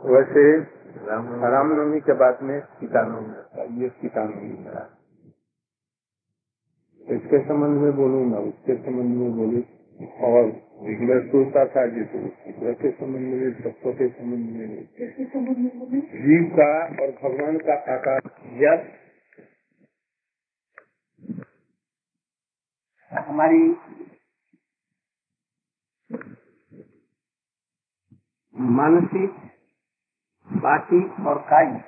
वैसे रामनवमी के बाद में सीता नवमी रहता है। ये सीता नवमी इसके संबंध में बोलूँगा उसके संबंध में बोलू और मैं सोचता था जिस के संबंध में तत्व के संबंध में जीव का और भगवान का आकार यद हमारी मानसिक, बाकी और काई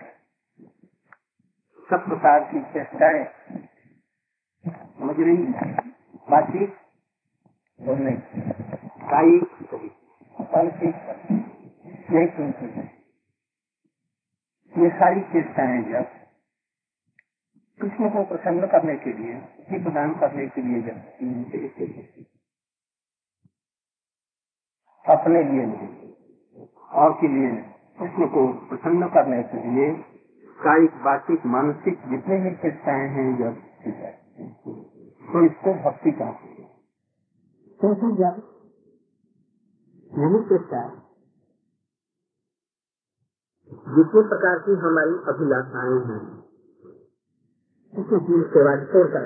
सब प्रकार की चेष्टाएँ। समझ रही मानसिक यही सुनती है। ये सारी चेष्टाएँ जब कृष्ण को प्रसन्न करने के लिए ही प्रदान करने के लिए जब अपने लिए नहीं। और के लिए नहीं कृष्ण को प्रसन्न करने के लिए कायिक वाचिक मानसिक जितने भी चेष्टाएँ हैं, जब तो इसको भक्ति का क्योंकि जब यही चेष्टा। जितने प्रकार की हमारी अभिलाषाएँ हैं किसी की सेवा छोड़कर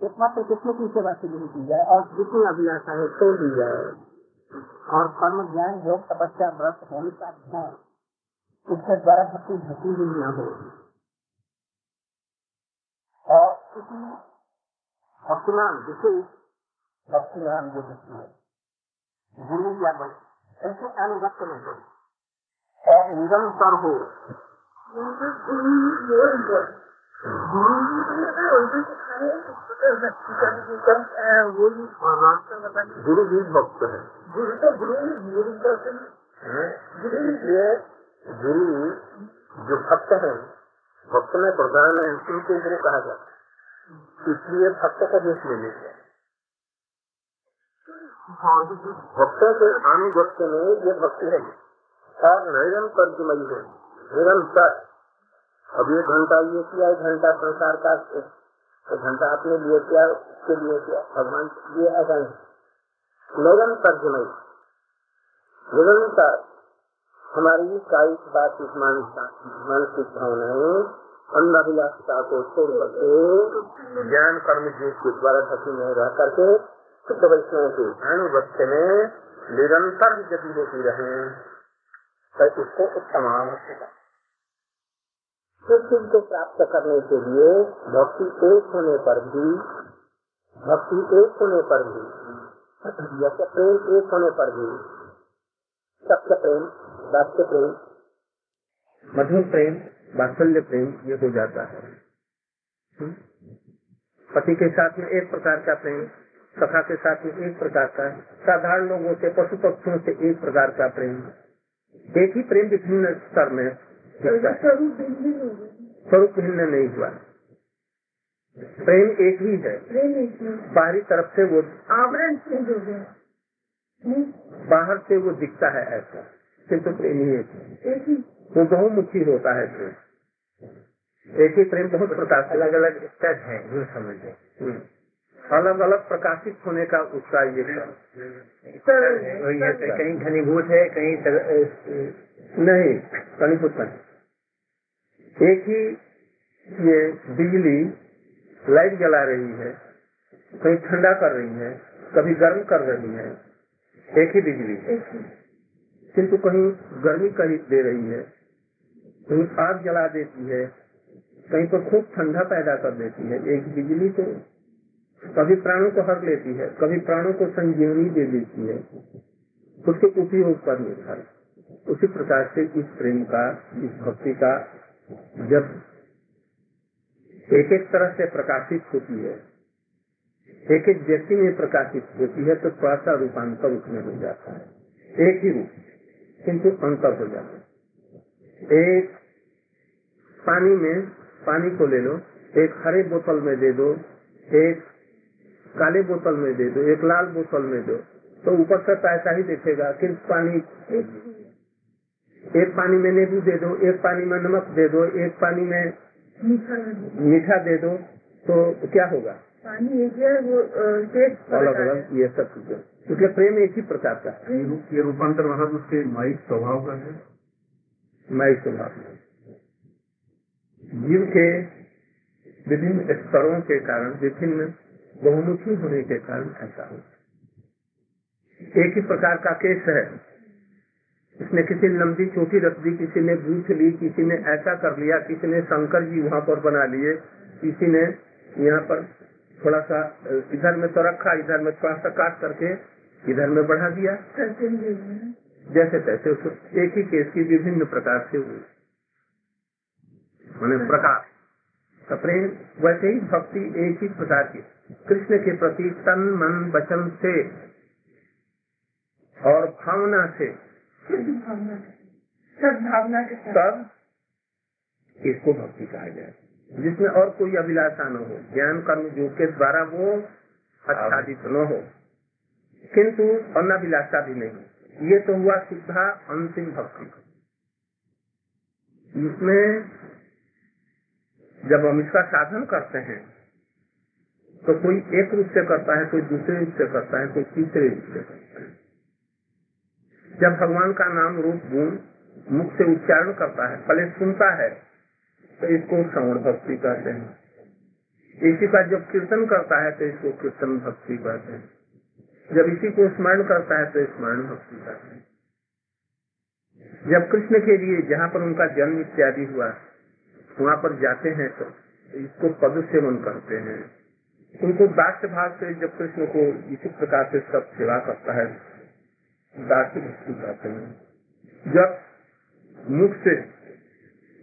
एकमात्र कृष्ण की सेवा से नहीं की जाए, और जितनी अभिलाषा है छोड़ दी जाए और कर्म ज्ञान, योग, तपस्या, व्रत होने का ध्यान उसके द्वारा भक्ति भक्ति भी न हो और किसी भक्तिमान विशेष भक्तिमान जो व्यक्ति है गुरु या बड़े ऐसे अनुगत में हो और निरंतर हो। गुरु भी भक्त है। गुरु तो गुरु गुरु जो भक्त है, भक्त में प्रधान है उनको गुरु कहा जाता है। इसलिए भक्त का देश ले लिया भक्त के अनुगत्य में ये भक्ति है। निरंतर जुमई है। निरंतर। अब एक घंटा ये किया घंटा संसार का, एक घंटा अपने लिए किया, उसके लिए किया। भगवान, ये ऐसा नहीं। निरंतर जुमई निरंतर। हमारी कायिक बातचीत मानसिक भावनाएँ अन्नाभिलाषता को छोड़ करके ज्ञान कर्म जीव के द्वारा ढकी में रह करके, शुद्ध वैष्णव के अनुगत्य में निरंतर गति होती रहे। तो इसको उत्तम आवश्यक चीज़ को प्राप्त करने के लिए भक्ति एक होने पर भी, भक्ति एक होने पर भी जैसे प्रेम एक होने पर भी, सत्य प्रेम वात्य प्रेम, मधुर प्रेम, वात्सल्य प्रेम, ये हो जाता है। पति के साथ में एक प्रकार का प्रेम, सखा के साथ में एक प्रकार का, साधारण लोगों से, पशु पक्षियों से एक प्रकार का प्रेम। एक ही प्रेम विभिन्न स्तर में स्वरूप भिन्न नहीं हुआ। प्रेम एक ही है। बाहरी तरफ़ से वो आवरण चेंज हो। गया बाहर से वो दिखता है ऐसा। किंतु प्रेम ही एक है। ही। वो बहुमुखी होता है प्रेम। एक ही प्रेम बहुत प्रकार अलग अलग स्टेज है ये समझे अलग अलग प्रकाशित होने का उसका ये कहीं घनीभूत है कहीं नहीं घनीभूत नहीं। एक ही ये बिजली लाइट जला रही है कहीं ठंडा कर रही है कभी गर्म कर रही है एक ही बिजली किंतु कहीं गर्मी कहीं दे रही है कहीं आग जला देती है कहीं पर खूब ठंडा पैदा कर देती है एक बिजली तो कभी प्राणों को हर लेती है कभी प्राणों को संजीवनी दे देती है। उसके उपयोग पर निर्भर। उसी प्रकार से इस प्रेम का इस भक्ति का जब एक एक तरह से प्रकाशित होती है एक एक व्यक्ति में प्रकाशित होती है तो थोड़ा सा रूपांतर उसमें हो जाता है। एक ही रूप, किंतु अंतर हो जाता है। एक पानी में, पानी को ले लो, एक हरे बोतल में दे दो, एक काले बोतल में दे दो, एक लाल बोतल में दो तो ऊपर से पैसा ही देखेगा किंतु पानी एक पानी में नींबू दे दो एक पानी में नमक दे दो एक पानी में मीठा दे दो। तो क्या होगा? पानी एक है वो टेस्ट अलग अलग ये सब चीज़ें। इसलिए प्रेम एक ही प्रकार का है। ये रूपांतर महाराज उसके माइक स्वभाव का है। मैं स्वभाव जीव के विभिन्न स्तरों के कारण विभिन्न बहुमुखी होने के कारण ऐसा होता है। एक ही प्रकार का केस है। इसने किसी ने लंबी चोटी रख दी किसी ने बूथ ली किसी ने ऐसा कर लिया किसी ने शंकर जी वहाँ पर बना लिए किसी ने यहाँ पर थोड़ा सा इधर में तो रखा इधर में थोड़ा सा काट करके इधर में बढ़ा दिया। ही। जैसे तैसे उसको एक ही केस की विभिन्न प्रकार से हुई। मैंने प्रकार। तो प्रेम वैसे ही भक्ति एक ही प्रकार की। कृष्ण के प्रति तन मन वचन से और भावना से शुद्ध भावना सब के साथ। इसको भक्ति कहा जाए। जिसमें और कोई अभिलाषा न हो, ज्ञान, कर्म योग के द्वारा वो आच्छादित न हो। किंतु अनाभिलाषा भी नहीं। ये तो हुआ शुद्धा अंतिम भक्ति। इसमें जब हम इसका साधन करते हैं तो कोई एक रूप से करता है, कोई दूसरे रूप से करता है, कोई तीसरे रूप से करता है। जब भगवान का नाम रूप गुण मुख से उच्चारण करता है, पहले सुनता है तो इसको श्रवण भक्ति कहते हैं। इसी का जब कीर्तन करता है तो इसको कीर्तन भक्ति कहते हैं। जब इसी को स्मरण करता है तो स्मरण भक्ति कहते हैं। जब कृष्ण के लिए जहाँ पर उनका जन्म इत्यादि हुआ, वहाँ पर जाते हैं तो इसको पद सेवन करते हैं। उनको दास्य भाव से जब कृष्ण को इसी प्रकार से सब सेवा करता है भक्ति कहते हैं। जब मुख से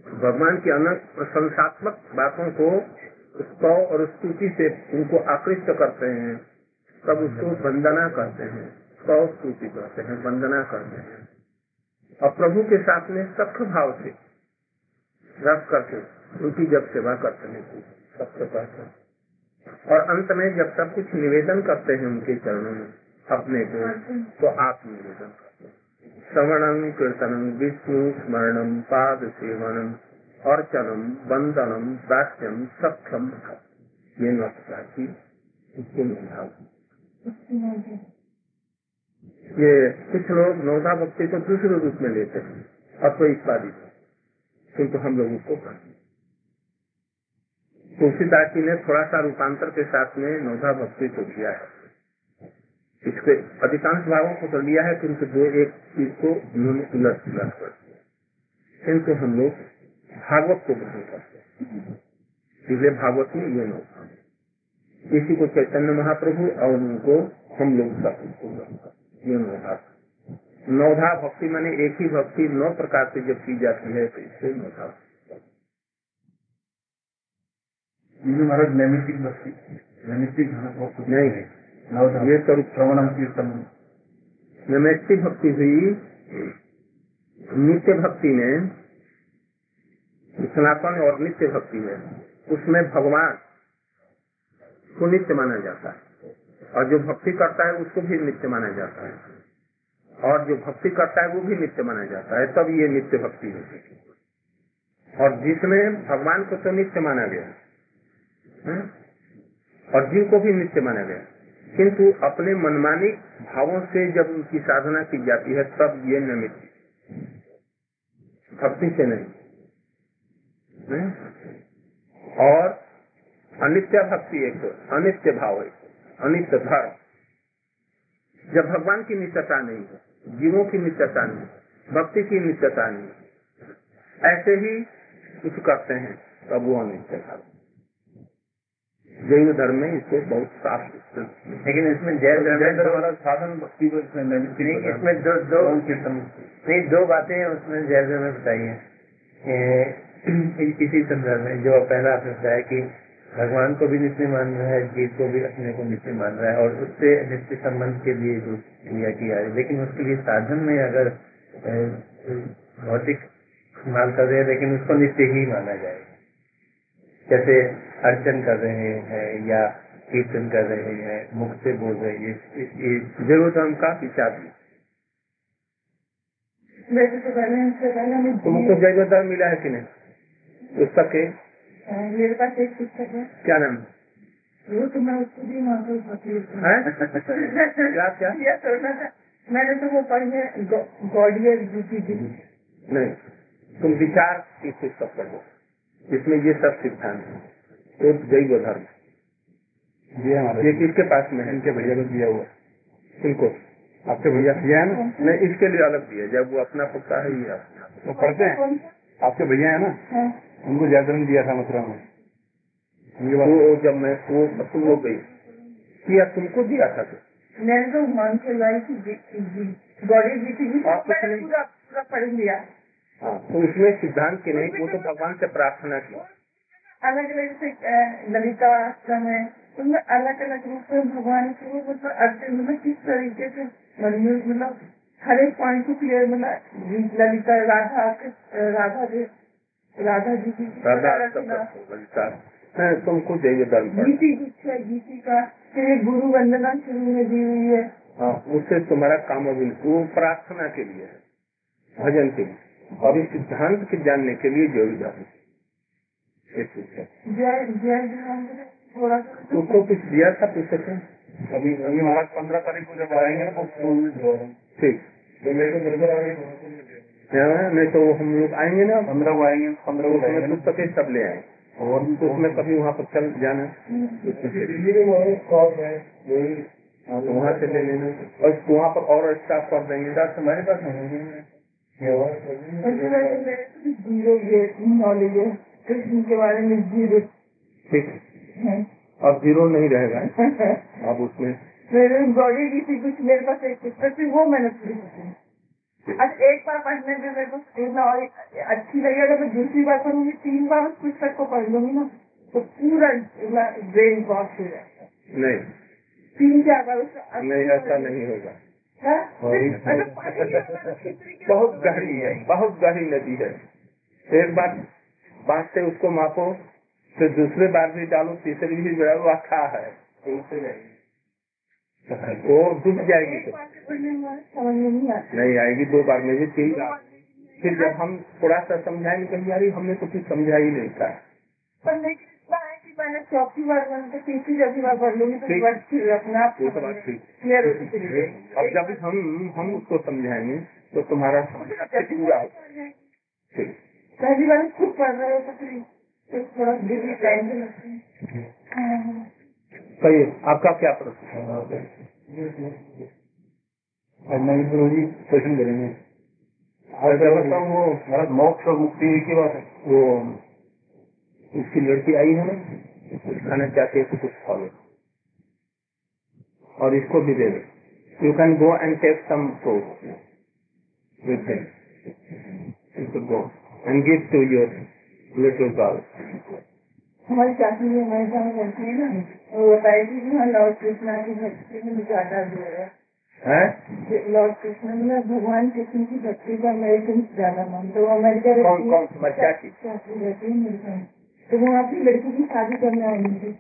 भगवान की अनंत प्रशंसात्मक बातों को स्तव और स्तुति से उनको आकृष्ट करते हैं, तब उसको वंदना करते हैं। स्तव स्तुति करते हैं, वंदना करते हैं। और प्रभु के साथ में सख्त भाव से रख करके उनकी जब सेवा करते हैं सबसे कहते हैं। और अंत में जब सब कुछ निवेदन करते हैं उनके चरणों में अपने को तो आप निवेदन करते हैं श्रवणम कीर्तनम विष्णु स्मरणम पाद सेवनम अर्चनम वंदनम दास्यम सक्षम ये नौका की ये कुछ लोग नौधा भक्ति को दूसरे रूप में लेते हैं अत्वइत्पादित किंतु हम लोग उसको तुलसीदास जी ने थोड़ा सा रूपांतर के साथ में नौधा भक्ति को किया है। इसके अधिकांश भावों को तो लिया है किंतु दो एक चीज़ को उन्होंने उलट पुलट कर दिया। किंतु हम लोग भागवत को ग्रहण करते हैं। इसलिए भागवत में ये नौधा इसी को चैतन्य महाप्रभु और उनको हम लोग सब उसको ग्रहण करते। ये नौधा नौधा भक्ति माने एक ही भक्ति नौ प्रकार से जब की जाती है तो इससे नौधा महाराज नैमित्तिक भक्ति नैमित्तिक नहीं है। ये तो श्रवणम कीर्तन नैमित्तिक भक्ति हुई नित्य भक्ति में सनातन और नित्य भक्ति में उसमें भगवान को नित्य माना जाता है और जो भक्ति करता है उसको भी नित्य माना जाता है और जो भक्ति करता है वो भी नित्य माना जाता है तब ये नित्य भक्ति होती है और जिसमें भगवान को तो नित्य माना गया है? और जीव को भी नित्य माना गया किंतु अपने मनमानी भावों से जब उनकी साधना की जाती है, तब ये निमित्त भक्ति से नहीं? और अनित्य भक्ति एक अनित्य भाव एक अनित्य धर्म। जब भगवान की नित्यता नहीं है, जीवों की नित्यता नहीं भक्ति की नित्यता नहीं ऐसे ही कुछ करते हैं तब वो अनित्य धर्म। जैन धर्म में इसको बहुत साफ़ लेकिन इसमें जय हमारा साधन भक्ति को इसमें नहीं, इसमें दो दो नहीं दो बातें उसमें जैसे में बताई है। इसी संदर्भ में जो पहला आपने बताया कि भगवान को भी नित्य मान रहा है जीव को भी अपने को नित्य मान रहा है और उससे नित्य संबंध के लिए जो क्रिया की जा रही लेकिन उसके लिए साधन में अगर भौतिक इस्तेमाल कर रहे लेकिन उसको नित्य ही माना जाएगा। जैसे अर्चन कर रहे हैं या कीर्तन कर रहे हैं मुख से बोल रहे हैं ये- ये ज़रूर धर्म का विचार भी। वैसे तो पहले इससे पहले मैं तुमको धर्म मिला है कि नहीं? पुस्तक के मेरे पास एक पुस्तक है। क्या नाम वो तो मैं उसको भी हूँ हैं? क्या क्या? मैंने तो वो पढ़ी है गॉडियर ड्यूटी दी नहीं तुम विचार की पुस्तक पढ़ो जिसमें ये सब सिद्धांत है। एक जैव धर्म। ये हमारे ये किसके पास में है? इनके भैया को दिया हुआ। इनको। आपके भैया? दिया है ना नहीं इसके लिए अलग दिया। जब वो अपना पढ़ता है ये वो पढ़ते हैं? आपके भैया है ना? है? उनको जागरण दिया था मथुरा में। वो वो जब मैं वो तुम हो गई किया तुमको दिया था तो? मैंने तो मान के लाई थी आप कुछ मैंने नहीं- पूरा पूरा पढ़ लिया। हाँ तो उसमें सिद्धांत के नहीं वो तो भगवान से प्रार्थना की। अलग अलग से ललिता आश्रम है उनमें अलग अलग रूप में भगवान को मतलब अर्थ मतलब किस तरीके से मतलब मतलब हर एक पॉइंट को क्लियर मतलब ललिता राधा के- राधा जी राधा जी की तुमको धर्म पढ़ गीति है गीति का फिर गुरु वंदना शुरू में दी हुई है। हाँ उससे तुम्हारा काम अभी वो प्रार्थना के लिए है भजन के लिए। और इस सिद्धांत के जानने के लिए थोड़ा सा। तुमको कुछ दिया था पुस्तक में? अभी अभी महाराज पंद्रह तारीख को जब आएँगे ना तो ठीक। तो मेरे को दरबार आ गए हाँ, नहीं तो हम लोग आएँगे ना। पंद्रह को आएँगे पंद्रह को आएँगे पुस्तकें सब ले आए। और तो उसमें कभी वहाँ पर चल जाना। दिल्ली में वो शॉप है हाँ, तो वहाँ से ले लेना। और वहाँ पर और स्टाफ कर देंगे। दस हमारे पास है। ज़ीरो नॉलेज है कृष्ण के बारे में ज़ीरो ठीक है। अब ज़ीरो नहीं रहेगा। अब उसमें मेरे बॉडी की थी कुछ मेरे पास एक पुस्तक थी वो मैंने पूरी पढ़ी अच्छा एक बार पढ़ने में मेरे को और अच्छी लगी अगर मैं दूसरी बार पढ़ूँगी तीन बार उस पुस्तक को पढ़ लूँगी ना तो पूरा ब्रेन वॉश हो जाएगा। नहीं। तीन चार बार उसका नहीं ऐसा नहीं होगा। हाँ? है, बहुत गहरी है बहुत गहरी नदी है। एक बार बाँस से उसको मापो फिर दूसरे बार भी डालो तीसरी भी डालो अच्छा है। वो डूब जाएगी तो। नहीं आएगी दो बार में भी है। फिर जब हम थोड़ा सा समझाएँगे कहीं यार हमने तो कुछ समझा ही नहीं था। मैंने चौथी बार मैंने तीसरी चौथी बार पढ़ लूँगी तो अपने क्लियर जाएगी अब जब हम हम उसको समझाएँगे तो तुम्हारा पूरा पहली बार खुद पढ़ रहे हो तो फिर थोड़ा बिज़ी टाइम भी लगता है। हाँ। कहिए आपका क्या प्रश्न है? गुरु जी प्रश्न करेंगे। वो मोक्ष और मुक्ति ही बात है। वो उसकी लड़की आई है ना? कुछ खाना चाहती है तो कुछ खा लो और इसको भी दे दो। You can go and take some fruit with you can go and give to your little girl हमारी चाची जी हमारे साथ रहती है ना वो बताई थी कि हाँ लॉर्ड कृष्णा की भक्ति में ज़्यादा जो है। लॉर्ड कृष्ण में भगवान कृष्ण की भक्ति का अमेरिकन ज़्यादा मानते वो अमेरिका कौन कौन चाची? रहती है तो वो अपनी लड़की की शादी करने आई थी।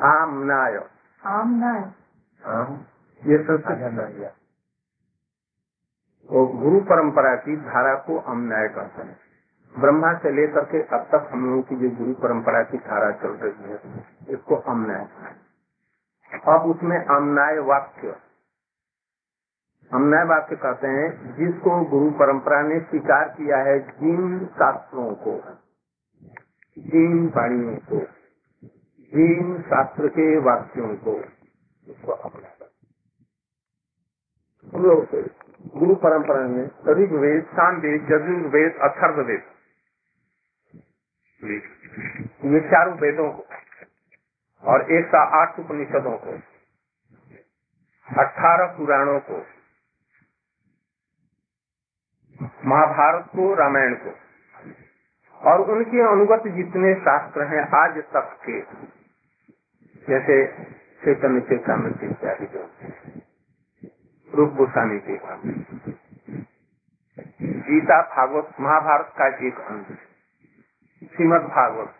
आम आम ना ये संस्कृत वो गुरु परंपरा की धारा को हम न्याय कहते हैं। ब्रह्मा से लेकर के अब तक हम लोगों की जो गुरु परंपरा की धारा चल रही है इसको अमन्याय अब उसमें अमनाय वाक्य अमनाय वाक्य कहते हैं, जिसको गुरु परंपरा ने स्वीकार किया है जिन शास्त्रों को। जिन वाणियों को। जिन शास्त्र के वाक्यों को। उसको अपना हम गुरु परंपरा में ऋग्वेद, सामवेद, यजुर्वेद, अथर्ववेद ये चारों वेदों को और एक सौ आठ उपनिषदों को, अठारह पुराणों को महाभारत को, रामायण को। और उनके अनुगत जितने शास्त्र हैं, आज तक के जैसे चैतन्य चेतामृत इत्यादि जो रूप गोस्वामी के गीता भागवत, महाभारत का एक अंग श्रीमद भागवत।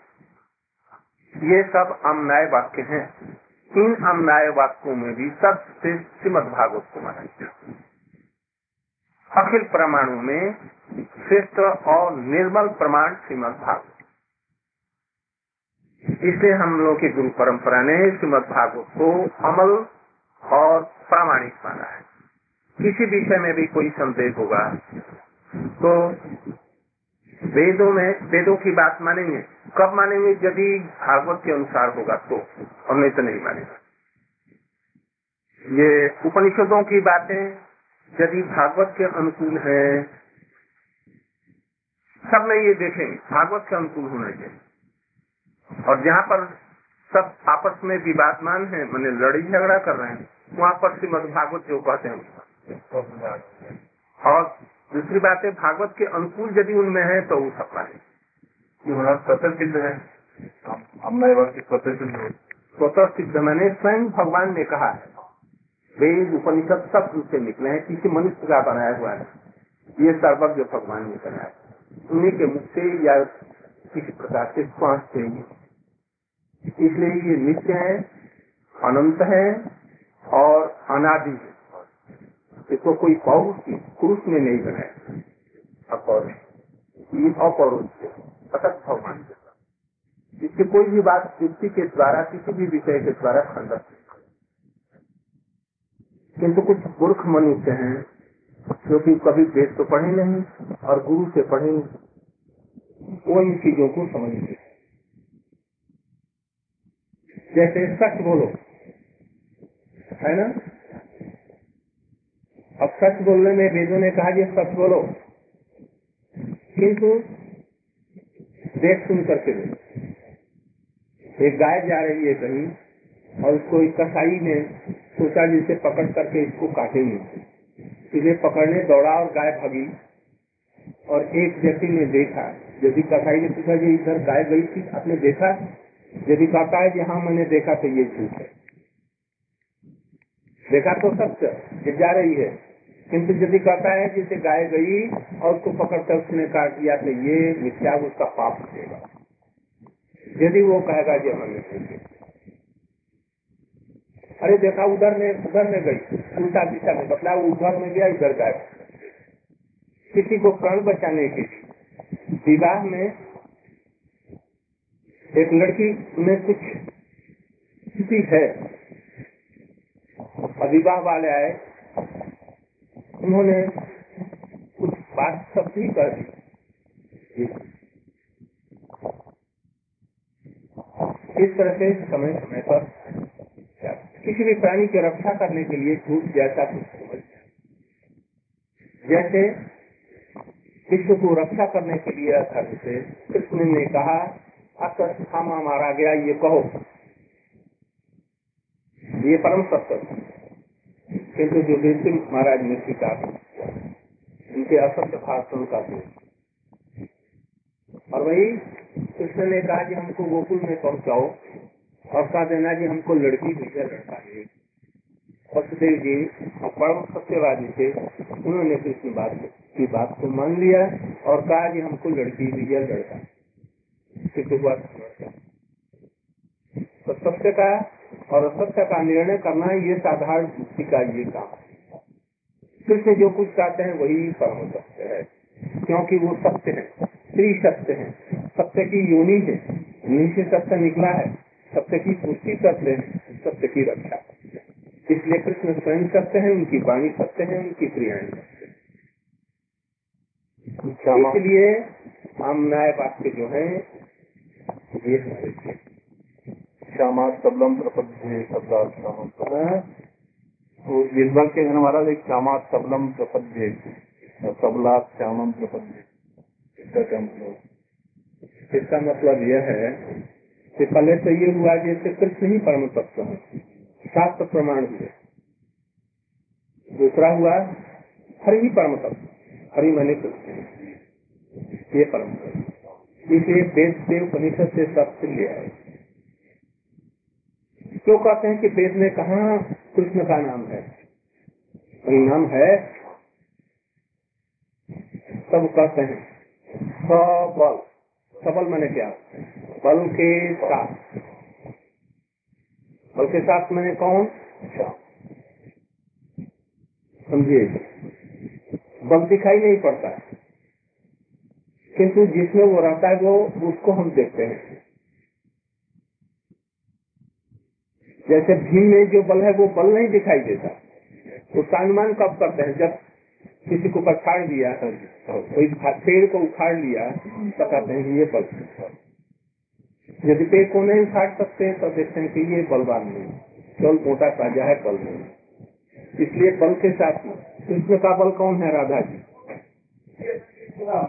ये सब अमनाय वाक्य हैं। इन अमनाय वाक्यों में भी सबसे श्रीमद भागवत को माना गया अखिल प्रमाणों में श्रेष्ठ और निर्मल प्रमाण श्रीमद भागवत। इसलिए हम लोग की गुरु परंपरा ने श्रीमद भागवत को अमल और प्रामाणिक माना है। किसी विषय में भी कोई संदेह होगा तो वेदों में, वेदों की बात मानेंगे। कब मानेंगे? यदि भागवत के अनुसार होगा तो और नहीं तो नहीं मानेंगे। ये उपनिषदों की बातें यदि भागवत के अनुकूल है सब में ये देखेंगे भागवत के अनुकूल होना चाहिए। और जहाँ पर सब आपस में विवादमान है मैंने लड़ी झगड़ा कर रहे हैं वहाँ पर श्रीमद भागवत जो कहते हैं और दूसरी बात है भागवत के अनुकूल यदि उनमें है तो वो सब पाए स्वतः सिद्ध है। स्वतः सिद्ध हो। स्वतः सिद्ध मैंने स्वयं भगवान ने कहा है। वेद उपनिषद सब उनसे निकले हैं, किसी मनुष्य का बनाया हुआ है। ये सर्वज्ञ भगवान ने बनाया। उन्हीं के मुख से या किसी प्रकार से श्वास से इसलिए ये नित्य है, अनंत है और अनादि है। इसको कोई पौरुष, पुरुष ने नहीं बनाया। अपौरुष। ये अपौरुष अतक भगवान इसकी कोई भी बात, युक्ति के द्वारा, किसी भी विषय के द्वारा खंडन किंतु कुछ मूर्ख मनुष्य हैं, जो कि कभी वेद तो पढ़े नहीं और गुरु से पढ़े वो इन चीज़ों को समझते जैसे सच बोलो, है ना? अब सच बोलने में वेदों ने कहा कि सच बोलो। किंतु देख सुन करके बोलो। एक गाय जा रही है कहीं और उसको एक कसाई ने सोचा जिसे पकड़ करके इसको काटेंगे इसे पकड़ने दौड़ा और गाय भागी। और एक व्यक्ति ने देखा, यदि कसाई ने पूछा कि इधर गाय गई थी, आपने देखा? यदि कहता है कि हाँ मैंने देखा तो ये झूठ है। देखा तो सत्य, ये जा रही है। किंतु यदि कहता है जिसे गाय गई और उसको पकड़कर उसने काट दिया तो ये मिथ्या उसका पाप देगा यदि वो कहेगा कि हमने अरे देखा, उधर में उधर में गई। उल्टा दिशा में बतला उधर में गया, इधर गाय। किसी को प्राण बचाने के लिए। विवाह में एक लड़की में कुछ स्थिति है। विवाह वाले आए। उन्होंने कुछ बात सब भी कर दी। इस तरह से समय समय पर किसी भी प्राणी की रक्षा करने के लिए झूठ जैसा कुछ जैसे विश्व को रक्षा करने के लिए धर्म से कृष्ण ने कहा अक्सर खामा मारा गया, ये कहो। ये परम सत्य किंतु जो देसी महाराज ने स्वीकार उनके असत्य भाषण का और वही कृष्ण ने कहा कि हमको गोकुल में पहुंचाओ। और कहा, देना कि हमको लड़की भेजा लड़का है। वसुदेव जी, और परम सत्यवादी थे। उन्होंने कृष्ण बात की बात को मान लिया और कहा कि हमको लड़की भेजा लड़का हुआ तो सत्य का, और असत्य का निर्णय करना ये साधारण बुद्धि का ये काम है। कृष्ण जो कुछ चाहते हैं, वही परम सत्य है। क्योंकि वो सत्य है, स्त्री सत्य है। सत्य की योनि है। से सत्य निकला है। सत्य की पुष्टि सत्य है सत्य की रक्षा इसलिए कृष्ण स्वयं सत्य है उनकी वाणी सत्य है उनकी क्रियाएँ सत्य इसलिए हम न्याय वाक्य जो है ये हमारे श्यामा सबलम प्रपद्य शब्दार्थ तो के घर महाराज एक श्यामा सबलम प्रपद्य सबला श्यामम प्रपद्य। इसका क्या मतलब इसका मतलब यह है कि पहले तो ये हुआ जैसे कृष्ण ही परम तत्व है। शास्त्र प्रमाण हुए दूसरा हुआ हरि ही परम तत्व। हरि मने कृष्ण। ये परम तत्व। इसलिए वेद से उपनिषद से सब लिया है। क्यों कहते हैं कि वेद में कहा कृष्ण का नाम है? नाम है, सब कहते हैं। सबल। सबल मैंने क्या। बल के साथ। बल के साथ मैंने कौन? समझिए। बल दिखाई नहीं पड़ता। है किंतु जिसमें वो रहता है, वो उसको हम देखते हैं। जैसे भीम में जो बल है, वो बल नहीं दिखाई देता। उसका अनुमान कब करते हैं? जब किसी को पछाड़ दिया कोई पेड़ को उखाड़ लिया तो कहते हैं ये बल यदि पेड़ को नहीं उखाड़ सकते तो देखते हैं कि ये बलवान नहीं केवल मोटा ताज़ा है, बल नहीं इसलिए बल के साथ कृष्ण का बल कौन है, राधा जी?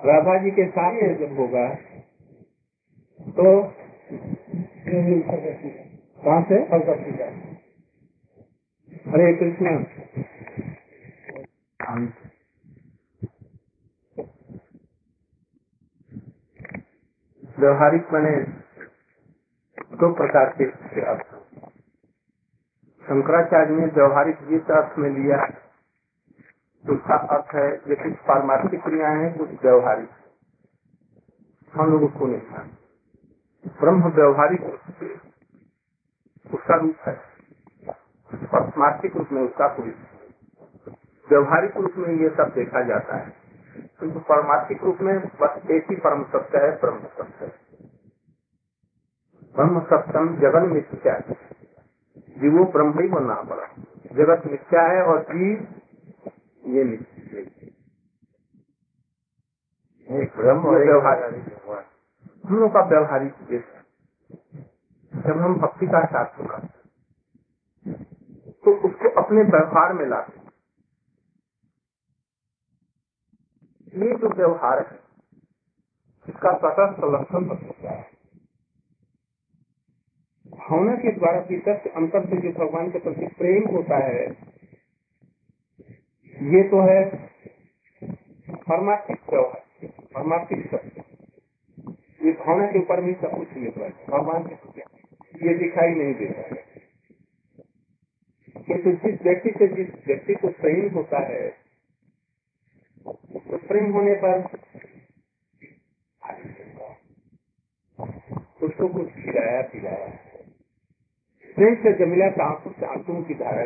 राधा जी के साथ में जब होगा तो कहाँ से? हरे कृष्ण। व्यवहारिक बने दो प्रकार के अर्थ शंकराचार्य ने व्यवहारिक जिस अर्थ में लिया, उसका अर्थ है, ये कुछ पारमार्थिक क्रियाएँ हैं, कुछ व्यवहारिक। हम लोग उसको नहीं ब्रह्म व्यवहारिक उसका रूप है। पारमार्थिक रूप में उसका कोई व्यवहारिक रूप में ये सब देखा जाता है। किंतु परमार्थिक रूप में बस एक ही परम सत्य है ब्रह्म सत्य ब्रह्म सत्यम जगन मिथ्या। है जीवो ब्रह्म ही बनना पड़ा जगत मिथ्या है और जीव ये नित्य ब्रह्म व्यवहारिक हम लोग का व्यवहारिक ये जब हम भक्ति का साथ करते तो उसको अपने व्यवहार में लाते ये जो व्यवहार है, इसका तटस्थ लक्षण होता है। भावना के द्वारा भीतर से अंतर से जो भगवान के प्रति प्रेम होता है, ये तो है परमार्थिक व्यवहार, परमार्थिक सत्य। ये भावना के ऊपर भी सब कुछ निर्भर है, भगवान के प्रति। ये दिखाई नहीं देता है। किंतु जिस व्यक्ति से जिस व्यक्ति को प्रेम होता है तो प्रेम होने पर उसको कुछ खिलाया पिलाया। प्रेम से जमीला का आँखों से आंसुओं की धारा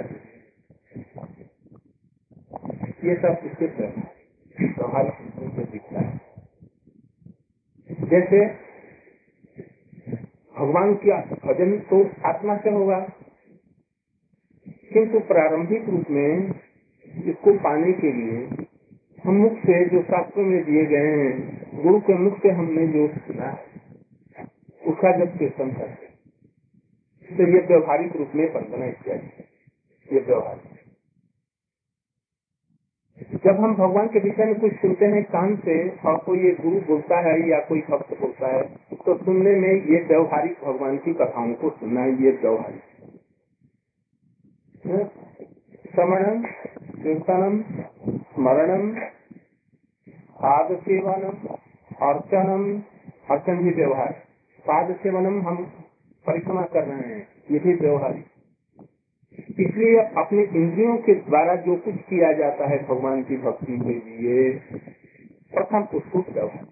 ये सब इसके व्यवहार से दिखता है। जैसे भगवान की भजन तो आत्मा से होगा, किंतु प्रारंभिक रूप में इसको पाने के लिए हम मुख से जो शास्त्रों में दिए गए हैं, गुरु के मुख से हमने जो सुना है, उसका जब कीर्तन करते तो ये व्यवहारिक रूप में बंधना इत्यादि ये व्यवहारिक जब हम भगवान के विषय में कुछ सुनते हैं, कान से और कोई ये गुरु बोलता है या कोई भक्त बोलता है तो सुनने में ये व्यवहारिक भगवान की कथाओं को सुनना ये व्यवहारिक श्रवणम कीर्तनम, स्मरणम पाद सेवनम अर्चनम, अर्चन भी व्यवहार। पाद सेवनम हम परिक्रमा कर रहे हैं, ये भी व्यवहारिक इसलिए अपने इंद्रियों के द्वारा जो कुछ किया जाता है भगवान की भक्ति के लिए, प्रथम उसको व्यवहार।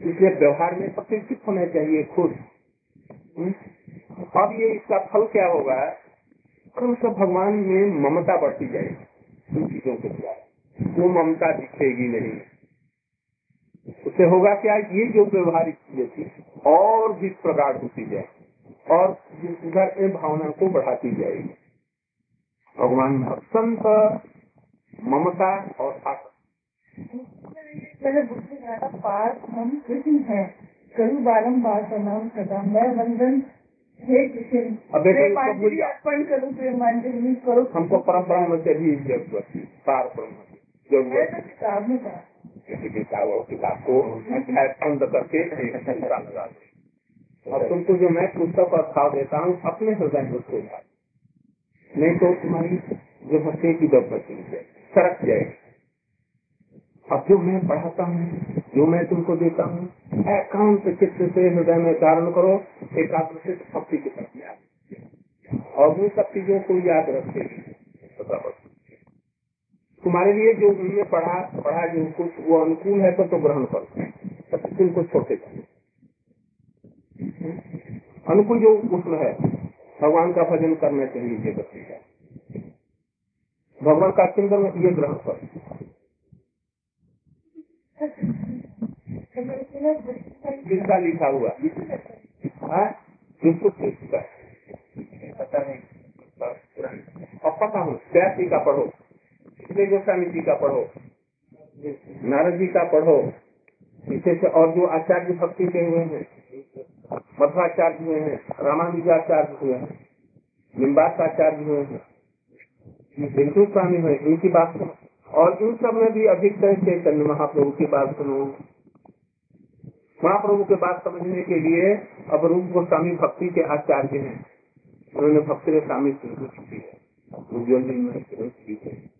इसलिए व्यवहार में प्रतिष्ठित होना चाहिए खुद। अब ये इसका फल क्या होगा? क्रम से भगवान में ममता बढ़ती जाएगी इन चीज़ों के द्वारा। वो ममता दिखेगी नहीं। उससे होगा क्या? ये जो व्यवहारिक चीज़ें थी और भी प्रगाढ़ होती जाए और घर में भावना को बढ़ाती जाएगी। भगवान अत्यंत ममता और बुद्धि ज़्यादा पास हम कृष्ण हैं। करू बारम्बार प्रणाम सदा मैं वंदन हे कृष्ण। अर्पण करूँ प्रेमांजलि करो। हमको परंपरा में भी पार ब्रह्म। ज़रूरत तो में किसी किताब और किताब को बंद करके और तुमको जो मैं पुस्तक और भाव देता हूँ। अपने हृदय में उसको नहीं तो तुम्हारी जो भक्ति की दब बचेगी सरक जाएगी अब जो मैं पढ़ाता हूँ जो मैं तुमको देता हूँ एकांत चित्त से हृदय में धारण करो एकाग्र से भक्ति की तरफ़ याद और वो सब चीज़ों को याद रखेगी बराबर तुम्हारे लिए जो उनने पढ़ा पढ़ा जो कुछ वो अनुकूल है तो, तो ग्रहण करो। को छोड़ देगा अनुकूल जो उसमें है भगवान का भजन करना चाहिए ये बच्चे का भगवान का चिंतन ये ग्रहण करो। किसका लिखा हुआ। हाँ? किसको किसका पता हूँ का पढ़ो? इसलिए गोस्वामी जी का पढ़ो? नारद जी का पढ़ो। इसे से और जो आचार्य भक्ति के हुए हैं, मध्वाचार्य हुए हैं, रामानुजाचार्य हुए हैं निम्बासाचार्य हुए हैं बिंदु स्वामी हुए इनकी बात सुनो। और इन सब में भी अधिकतर चैतन्य महाप्रभु की बात सुनो। महाप्रभु के बात समझने के लिए अब रूप गोस्वामी भक्ति के आचार्य हैं। उन्होंने भक्ति के स्वामी की है।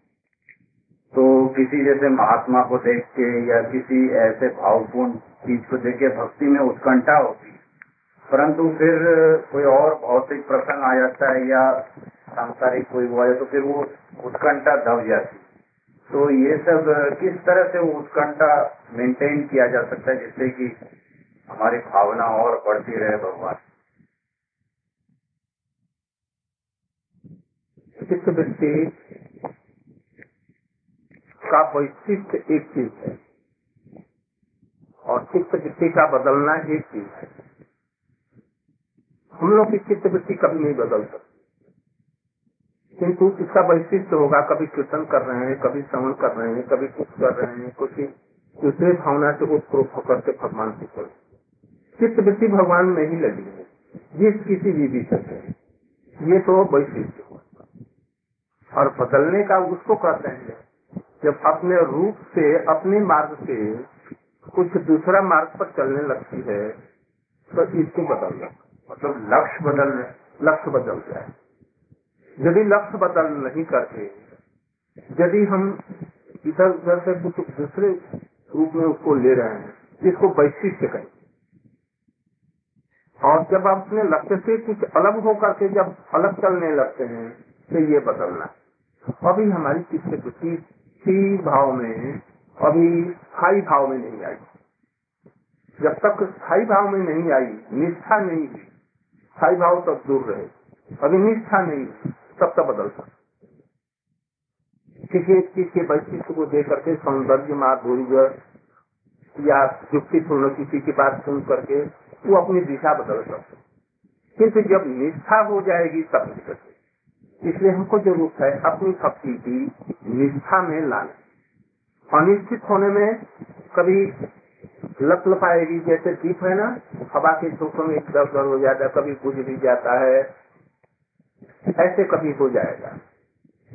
किसी जैसे महात्मा को देख के या किसी ऐसे भावपूर्ण चीज़ को देख के भक्ति में उत्कंठा होती परंतु फिर कोई और भौतिक प्रसंग आ जाता है या सांसारिक कोई हुआ है तो फिर वो उत्कंठा दब जाती तो ये सब किस तरह से वो उत्कंठा मेंटेन किया जा सकता है जिससे कि हमारी भावना और बढ़ती रहे भगवान? चित्त वृत्ति का वैशिष्ट एक चीज़ है। और चित्त वृत्ति का बदलना एक चीज़ है। हम लोग की चित्त वृत्ति कभी नहीं बदल सकती। किंतु इसका वैशिष्ट होगा, कभी कीर्तन कर रहे हैं, कभी श्रवण कर रहे हैं, कभी कुछ कर रहे हैं, कुछ दूसरे भावना से उत्प्रोत होकर के भगवान से कर चित्त वृत्ति भगवान में ही लगी है। ये किसी भी विषय है। ये तो वैशिष्ट और बदलने का उसको कहते हैं जब अपने रूप से, अपने मार्ग से कुछ दूसरा मार्ग पर चलने लगती है तो इसको बदलना। मतलब लक्ष्य बदल लक्ष्य बदल जाए। यदि लक्ष्य बदल नहीं करते, यदि हम इधर उधर से कुछ दूसरे रूप में उसको ले रहे हैं, इसको वैशिष्ट कहें। और जब आप अपने लक्ष्य से कुछ अलग होकर के जब अलग चलने लगते हैं तो ये बदलना। अभी हमारी चित्त वृत्ति स्थिर भाव में अभी स्थायी भाव में नहीं आई। जब तक स्थायी भाव में नहीं आई, निष्ठा नहीं हुई, स्थायी भाव तक दूर रहे। अभी निष्ठा नहीं, तब तक बदल सकता किसी एक चीज़ के वैशिष्ट को देख करके सौंदर्य माधुर्य या युक्ति पूर्ण किसी की बात सुन करके वो अपनी दिशा बदल सकते। किंतु जब निष्ठा हो जाएगी, तब सकते इसलिए हमको ज़रूरत है अपनी भक्ति की निष्ठा में लाने। अनिश्चित होने में कभी लप लपाएगी, जैसे दीप है ना, हवा के झोंकों में इधर उधर हो जाता है, कभी बुझ भी जाता है, ऐसे कभी हो जाएगा।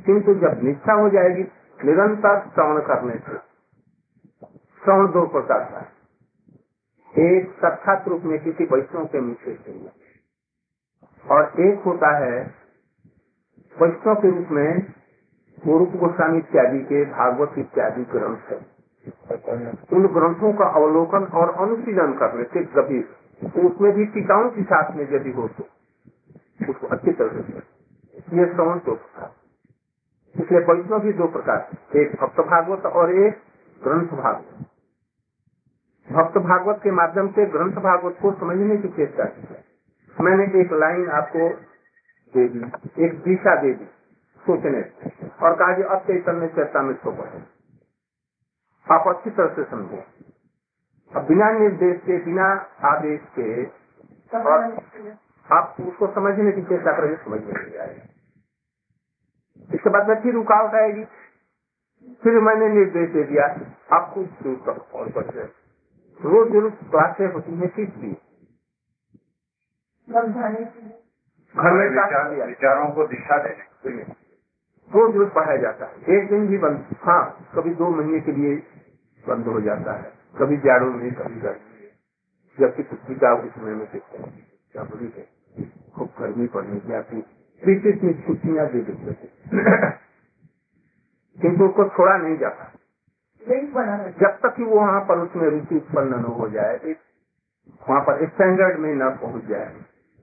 किंतु जब निष्ठा हो जाएगी, निरंतर श्रवण करने से, श्रवण दो प्रकार का एक साक्षात रूप में किसी वैष्णव के मुख्य और एक होता है वैष्णव के रूप में रूप गोस्वामी इत्यादि के भागवत इत्यादि ग्रंथ है। उन ग्रंथों का अवलोकन और अनुशीलन करने से कभी उसमें भी टीकाओं के साथ में यदि हो तो उसको अच्छी तरह से ये श्रवण दो प्रकार इसलिए वैष्णव भी दो प्रकार एक भक्त भागवत और एक ग्रंथ भागवत। भक्त भागवत के माध्यम से ग्रंथ भागवत को समझने की चेष्टा की मैंने एक लाइन आपको दे दी एक दिशा दे दी सोचने। और कहा कि अब चैतन्य चर्चा में सो पड़े आप अच्छी तरह से समझो। अब बिना निर्देश के, बिना आदेश के, आप उसको समझने की चेष्टा करेंगे, समझ में इसके बाद में फिर रुकावट आएगी। फिर मैंने निर्देश दे दिया आप कुछ दूर तक और जाए रोज रोज क्लासें होती है, किस भी। घर में विचार- विचारों को दिशा देने रोज रोज पढ़ाया जाता है एक दिन भी बंद हाँ कभी दो महीने के लिए बंद हो जाता है। कभी जाड़ों में कभी गर्मी में। जबकि छुट्टी का उस समय में देखते हैं? खूब गर्मी पड़ने की आती बीच में छुट्टियाँ दे देते थे किंतु उसको छोड़ा नहीं जाता। जब तक कि वो वहाँ पर उसमें रुचि उत्पन्न न हो जाए वहाँ पर स्टैंडर्ड में न पहुँच जाए।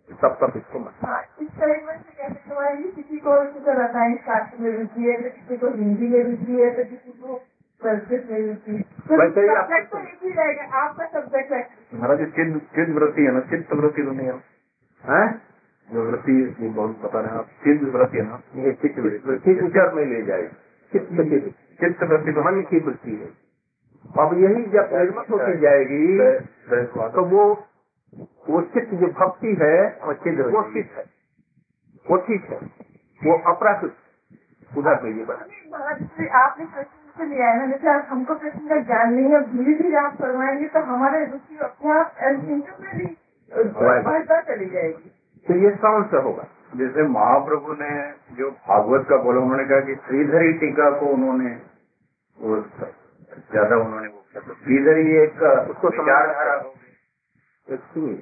तब तक इसको मत हाँ, इस तरह से कैसे समझेंगे किसी को रसायन शास्त्र में रुचि है तो किसी को हिंदी में रुचि है तो किसी को सब्जेक्ट नहीं थी वैसे ही आप- तो एक ही रहेगा आपका सब्जेक्ट है महाराज चिद चिद वृत्ति है ना? चित्त वृत्ति तो नहीं है? जो वृत्ति ये बहुत बता रहे। हैं आप चिद वृत्ति है ना? ये चित्त वृत्ति ठीक ऊपर में ले जाएगी चित्त चित्त वृत्ति तो मन की वृत्ति है। अब यही जब निर्मत होती जाएगी तो वो वो चित्त जो भक्ति है वो चित्त है। वो ठीक है। वो अपराध उधर में ये बना। आपने प्रश्न से लिया है। ना जैसे आप हमको प्रश्न का ज्ञान नहीं है। धीरे धीरे आप करवाएँगे तो हमारे रुचि अपने आप चिंतन में भी बढ़ता चली जाएगी। तो ये कौन से होगा। जैसे महाप्रभु ने जो भागवत का बोला उन्होंने कहा कि श्रीधरी टीका को उन्होंने वो ज़्यादा उन्होंने वो किया। तो श्रीधरी एक उसको विचारधारा हो गई।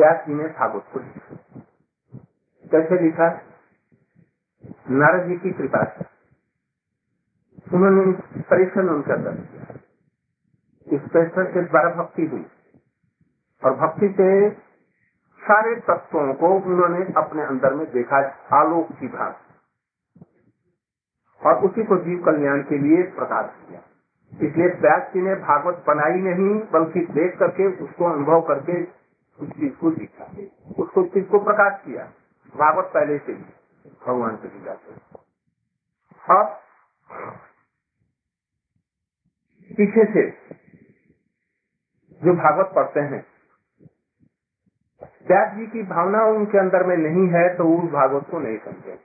भागवत को लिखा कैसे लिखा नारद जी की कृपा से उन्होंने परीक्षण उनका दिया इस परीक्षण के द्वारा भक्ति हुई और भक्ति से सारे तत्वों को उन्होंने अपने अंदर में देखा, आलोक की भांति. और उसी को जीव कल्याण के लिए प्रकाश किया. इसलिए व्यास जी ने भागवत बनाई नहीं, बल्कि देख करके उसको अनुभव करके उस चीज़ को प्रकाश किया। भागवत पहले से ही। भगवान के लीला से अब पीछे से जो भागवत पढ़ते हैं, व्यास जी की भावना उनके अंदर में नहीं है तो उस भागवत को नहीं समझे।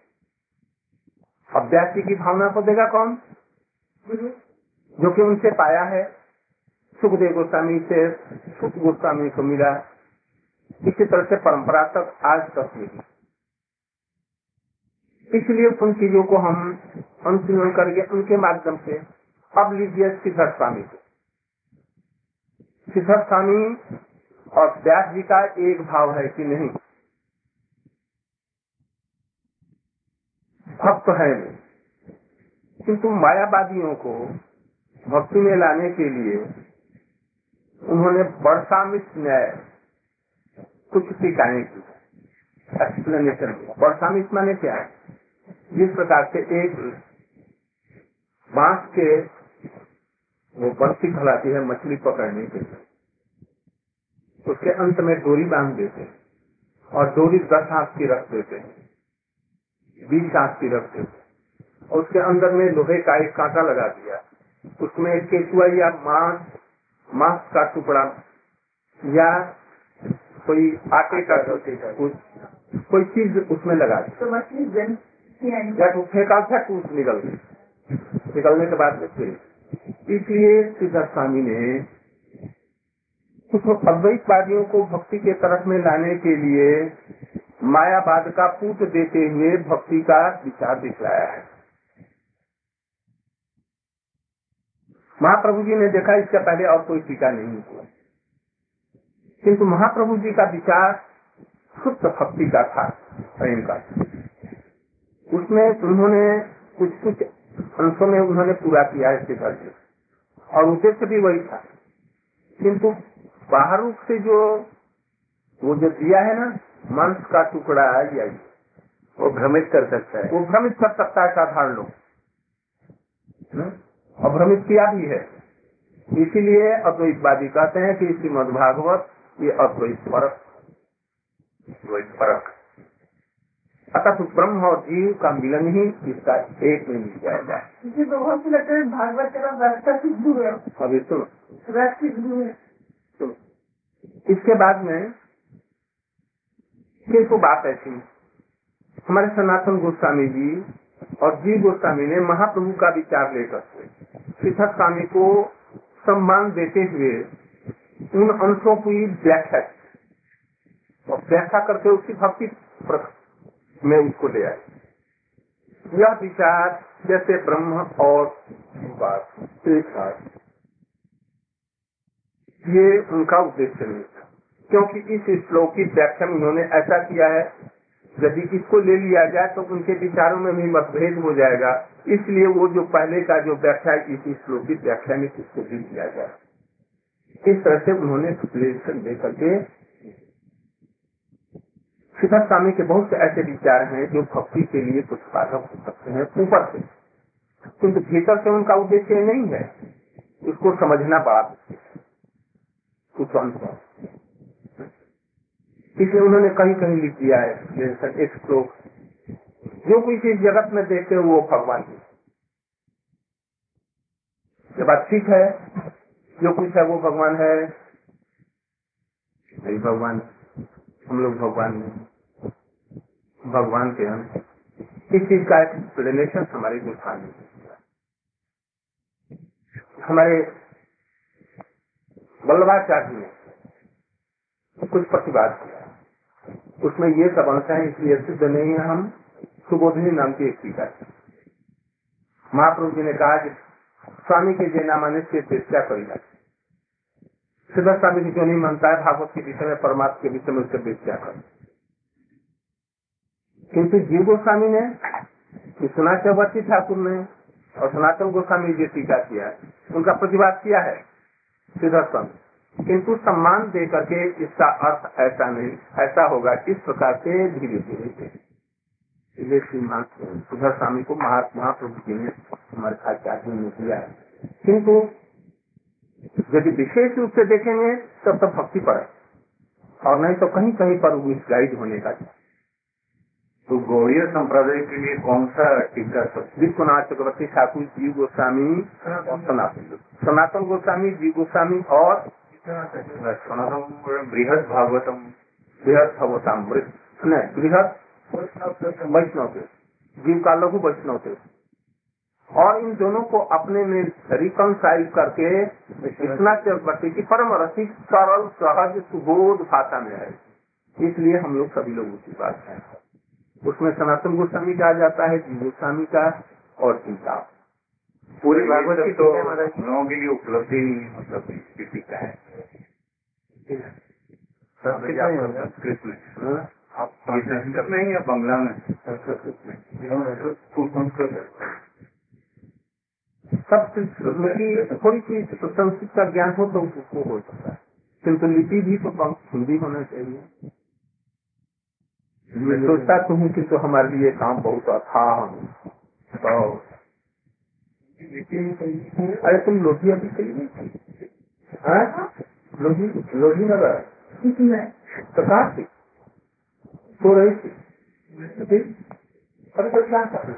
अब व्यास जी की भावना को देगा कौन? जो कि उनसे पाया है। सुखदेव गोस्वामी से सुख गोस्वामी को मिला इसी तरह से परंपरा तक आज तक मिली इसलिए उन चीज़ों को हम अनुशीलन करके उनके माध्यम से। अब लीजिए सिद्धार्थ स्वामी को। सिद्धार्थ स्वामी और व्यास जी का एक भाव है कि नहीं। भक्त है किंतु मायावादियों को भक्ति में लाने के लिए उन्होंने वर्षामित न्याय कुछ टीकाएँ एक्सप्लेनेशन वर्षामित माने क्या है? जिस प्रकार से एक बाँस के वो बंसी फैलाती है मछली पकड़ने के लिए, उसके अंत में डोरी बाँध देते हैं और डोरी दस हाथ की रख देते हैं, बीस हाथ की रख देते हैं। और उसके अंदर में लोहे का एक कांटा लगा दिया। उसमें केचुआ या मांस मांस का टुकड़ा या कोई आटे का कोई चीज़ उसमें लगा दी। तो जन तो फेंका था टूट निकल गई। निकलने के बाद में फिर इसलिए सिद्धार्थ स्वामी ने कुछ अद्वैतवादियों को भक्ति के तरफ़ में लाने के लिए मायावाद का पूत देते हुए भक्ति का विचार दिखलाया है। महाप्रभु जी ने देखा इससे पहले और कोई टीका नहीं हुआ। किंतु महाप्रभु जी का विचार शुद्ध भक्ति का था प्रेम का। उसमें उन्होंने कुछ कुछ अंशों में उन्होंने पूरा किया इसके घर और उद्देश्य भी वही था। किंतु बाहर रूप से जो वो जो दिया है ना मांस का टुकड़ा या वो भ्रमित कर सकता है। वो भ्रमित कर सकता है साधारण लोग। हम्म? और भ्रमित किया भी है। इसीलिए अद्वैतवादी कहते हैं कि श्रीमद भागवत ये अद्वैत परक द्वैत परक अतः ब्रह्म और जीव का मिलन ही इसका एक में मिल जाएगा। भागवत का सिद्धू है। अभी सुनो। सुनो। इसके बाद में ये तो बात ऐसी हमारे सनातन गोस्वामी जी और जीव गोस्वामी ने महाप्रभु का विचार लेकर सिद्धक स्वामी को सम्मान देते हुए उन अंशों की व्याख्या और व्याख्या करके उसकी भक्ति में उसको ले आए। यह विचार जैसे ब्रह्म और जीवात्म एक ये उनका उद्देश्य नहीं था। क्योंकि इस श्लोक की व्याख्या में उन्होंने ऐसा किया है, यदि इसको ले लिया जाए तो उनके विचारों में भी मतभेद हो जाएगा। इसलिए वो जो पहले का जो व्याख्या इस श्लोक की व्याख्या में इसको भी किया जाए। इस तरह से उन्होंने एक्सप्लेनेशन दे करके सिद्धार्थ स्वामी के बहुत से ऐसे विचार हैं जो भक्ति के लिए कुछ बाधक हो सकते हैं ऊपर से। किंतु भीतर से उनका उद्देश्य नहीं है। इसको समझना पड़ा कुछ इसलिए उन्होंने कहीं कहीं लिख दिया है एक श्लोक। जो कुछ इस जगत में देखते हो, वो भगवान है ये बात ठीक है जो कुछ है वो भगवान है। भगवान, हम लोग भगवान भगवान के हम इस चीज़ का एक्सप्लेनेशन हमारे गुस्सा में हमारे वल्लभाचार्य ने कुछ प्रतिवाद किया। उसमें ये सब अंश है, इसलिए सिद्ध नहीं है हम। सुबोधनी नाम की एक टीका महाप्रभु जी ने कहा कि स्वामी के जय नामाने से क्या करेगा सिद्ध स्वामी जी क्यों नहीं मानता है भागवत के विषय में परमात्मा के विषय में उससे व्याख्या कर किंतु जीव गोस्वामी ने सुना चौबती ठाकुर ने और सनातन गोस्वामी जी टीका किया है। उनका प्रतिवाद किया है सिद्ध किंतु सम्मान दे करके इसका अर्थ ऐसा नहीं, ऐसा होगा इस प्रकार से धीरे धीरे इसलिए श्रीमान सुधर स्वामी को महात्मा प्रभु जी ने हमारे आचार्य ने दिया है। किंतु यदि विशेष रूप से देखेंगे तब तो भक्ति पर है और नहीं तो कहीं कहीं पर मिस गाइड होने का तो गौड़ीय संप्रदाय के लिए कौन सा टीका विश्वनाथ चक्रवर्ती ठाकुर जीव गोस्वामी सनातन सनातन गोस्वामी जीव गोस्वामी और सनातन बृहद भागवतम। बृहद भगवतामृत। बृहद वैष्णव जीव का लघु वैष्णव थे और इन दोनों को अपने में रिकनसाइल करके इतना चक्रवर्ती की परम रसिक सरल सहज सुबोध भाषा में है। इसलिए हम लोग सभी लोग उसी बात है। उसमें सनातन गोस्वामी का आ जाता है जीव गोस्वामी का और चिंता पूरी भागवत की तो लोगों के लिए उपलब्धि मतलब टीका है। संस्कृत में आप संस्कृत में। या बंगला में। संस्कृत में। संस्कृत। सब थोड़ी सी संस्कृत का ज्ञान हो तो उसको हो सकता है। किंतु लिपि भी तो बहुत हिंदी होना चाहिए। मैं सोचता तो हूँ कि तो हमारे लिए काम बहुत अथाह तो अरे तुम लोधी अभी चली गई लोधी लोधी नगर तो कहा थी सो रही थी। अरे तो क्या कर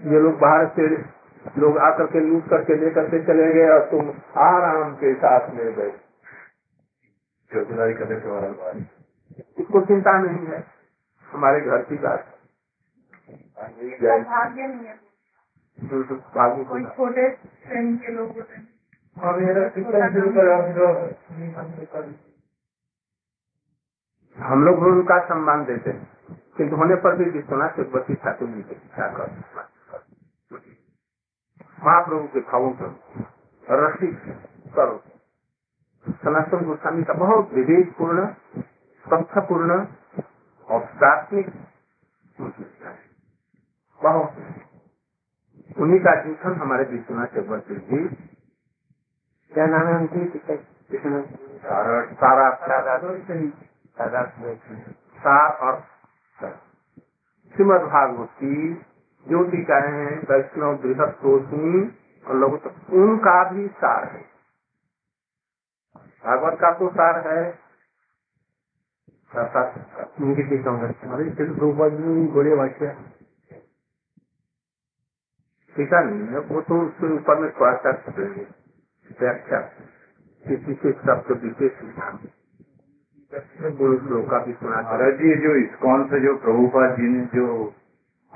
ये लोग बाहर से लोग आकर के लूट करके लेकर के चले गए और तुम आराम के साथ में गए। चौकीदारी करने के बाद इसको चिंता नहीं है। हमारे घर की बात। भाग्य नहीं है। कोई छोटे श्रेणी के लोग होते हैं। हम लोग उनका सम्मान देते हैं। किंतु होने पर भी विश्वनाथ चक्रवर्ती ठाकुर जी के इच्छा कर। महाप्रभु के भावों पर रसिक करो सनातन गोस्वामी का बहुत विवेकपूर्ण तथ्यपूर्ण और दार्शनिक बहुत उन्हीं का चिंतन हमारे विश्वनाथ चक्रवर्ती जी क्या नाम है उनकी सारा सार और श्रीमद भागवत की जो टीकाएँ हैं, वैष्णव, बृहद और लघु उनका भी सार है। भागवत का तो सार है। नहीं है। वो तो उसके ऊपर में थोड़ा सा व्याख्या। किसी से शब्द विशेष श्लोक का भी सुना। महाराज जी जो इस्कॉन से जो प्रभुपाद जी ने जो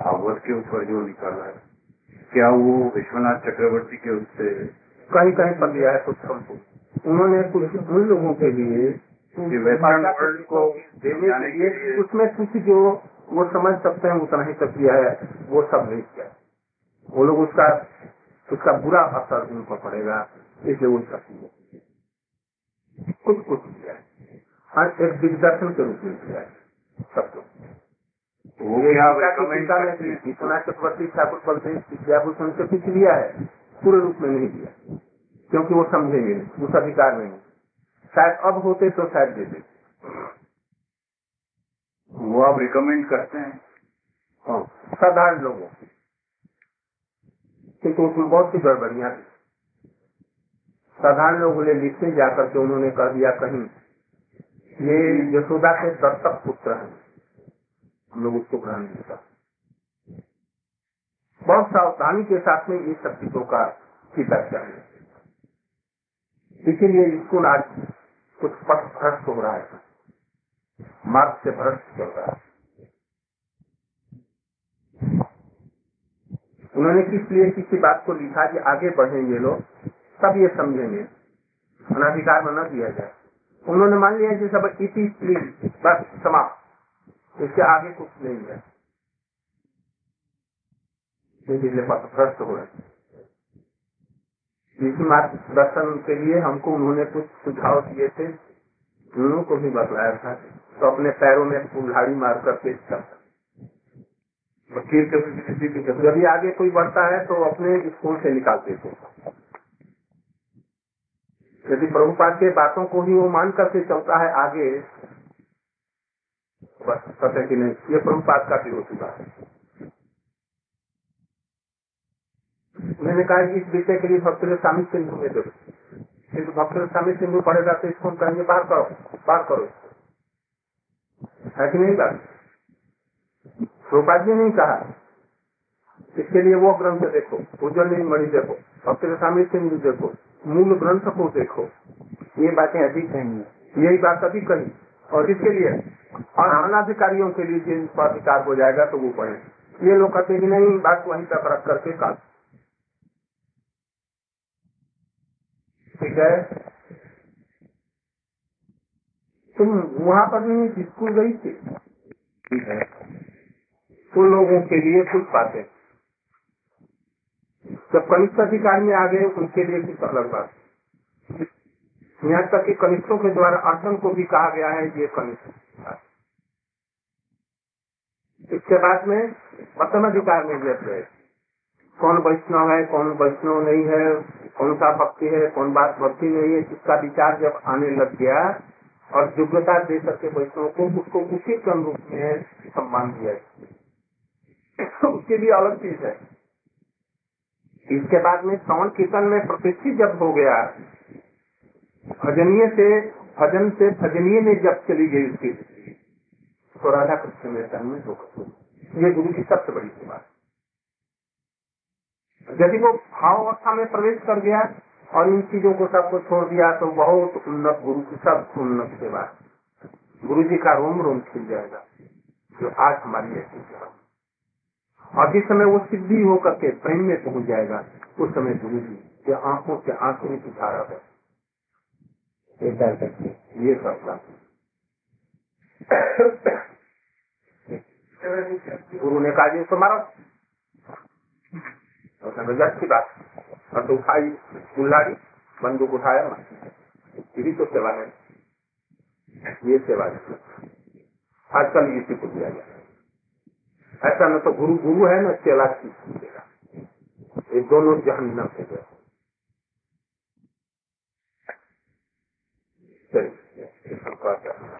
भागवत के ऊपर जो निकाला है क्या वो विश्वनाथ चक्रवर्ती के उससे कहीं कहीं पर दिया है कुछ हमको उन्होंने कुछ उन लोगों के लिए को देने के लिए उसमें कुछ जो वो समझ सकते हैं उतना ही तक किया है वो सब नहीं किया। वो लोग उसका उसका बुरा असर उन पर पड़ेगा इसलिए उसका कुछ कुछ किया है। हाँ एक दिग्दर्शन के रूप में किया है। विश्वनाथ चक्रवर्ती ठाकुर बलदेव विद्याभूषण से कुछ लिया है पूरे रूप में नहीं दिया क्योंकि वो समझेंगे नहीं उस अधिकार में नहीं। शायद अब होते तो शायद देते। वो आप रिकमेंड करते हैं। हाँ साधारण लोगों की क्योंकि उसमें बहुत सी गड़बड़ियाँ थी साधारण लोगों ने लिखने जाकर के उन्होंने कर दिया कहीं ये यशोदा के दत्तक पुत्र हैं। लोग उसको ग्रहण नहीं कर बहुत सावधानी के साथ में ये सब चीज़ों का स्वीकार चाहिए इसीलिए स्कूल आज कुछ पथ भ्रष्ट हो रहा है। मार्ग से भ्रष्ट चल रहा है। उन्होंने किस लिए किसी बात को लिखा कि आगे बढ़ेंगे लोग? तब ये समझेंगे। अनाधिकार में न दिया जाए। उन्होंने मान लिया कि सब इति प्लीज़ बस समाप्त। इसके आगे कुछ नहीं है। इसी मार्गदर्शन के लिए हमको उन्होंने कुछ सुझाव दिए थे। दोनों को भी बतलाया था तो अपने पैरों में कुल्हाड़ी मार कर पेश करता वकील की जब भी आगे कोई बढ़ता है तो अपने स्कूल से निकालते थे यदि प्रभुपाद के बातों को ही वो मान करके चलता है आगे बस कहते कि नहीं ये प्रभुपाद का भी हो चुका है। मैंने कहा कि इस विषय के लिए भक्त स्वामी सिंधु में दो किन्तु भक्त स्वामी सिंधु पढ़ेगा तो इसको कहेंगे बाहर करो बाहर करो है कि नहीं बात? जी नहीं कहा। इसके लिए वो ग्रंथ देखो उज्जवल मणि देखो। भक्त स्वामी सिंधु देखो। मूल ग्रंथ को देखो। ये बातें अधिक कही यही बात अधिक कही। और इसके लिए? और अनाधिकारियों के लिए जिन पर अधिकार हो जाएगा तो वो पढ़े। ये लोग कहते हैं नहीं, बात वहीं तक रख करके काट ठीक है? तुम वहाँ पर नहीं, स्कूल गई थी? ठीक है। तो लोगों के लिए कुछ बातें। जब कनिष्ठ अधिकार में आ गए, उनके लिए कुछ अलग बात। यहाँ तक कि कनिष्ठों के द्वारा अर्जन को भी कहा गया है, ये कनिष्ठ। इसके बाद में प्रथम अधिकार में जब गए कौन वैष्णव है, कौन वैष्णव नहीं है, कौन सा भक्ति है, कौन बात भक्ति नहीं है, इसका विचार जब आने लग गया और योग्यता दे करके वैष्णव को, उसको उसी क्रम रूप में सम्मान दिया उसके लिए अलग चीज़ है। इसके बाद में श्रवण कीर्तन में प्रतिष्ठित जब हो गया, भजनीय से, भजन से भजनीय में जब चली गई उसकी तो राधा कृष्ण में में होगा ये गुरु की सबसे बड़ी सेवा यदि वो भाव अवस्था में प्रवेश कर गया और इन चीज़ों को सबको छोड़ दिया तो बहुत उन्नत गुरु की सब उन्नत सेवा गुरु जी का रोम रोम खिल जाएगा, जो आज हमारी ऐसी सेवा और जिस समय वो सिद्धि होकर के प्रेम में पहुँच जाएगा, उस समय गुरु जी के आँखों से आँखों में सुधारा है ये सब गुरु ने कहा, जी मारो तो अच्छी बात। और तो उठाई कुल्हाड़ी बंदूक उठाया ये भी तो सेवा है। ये सेवा है। आजकल इसी को दिया गया ऐसा न तो गुरु गुरु है, न चेला देगा ये दोनों जहन्नम से गए। चलिए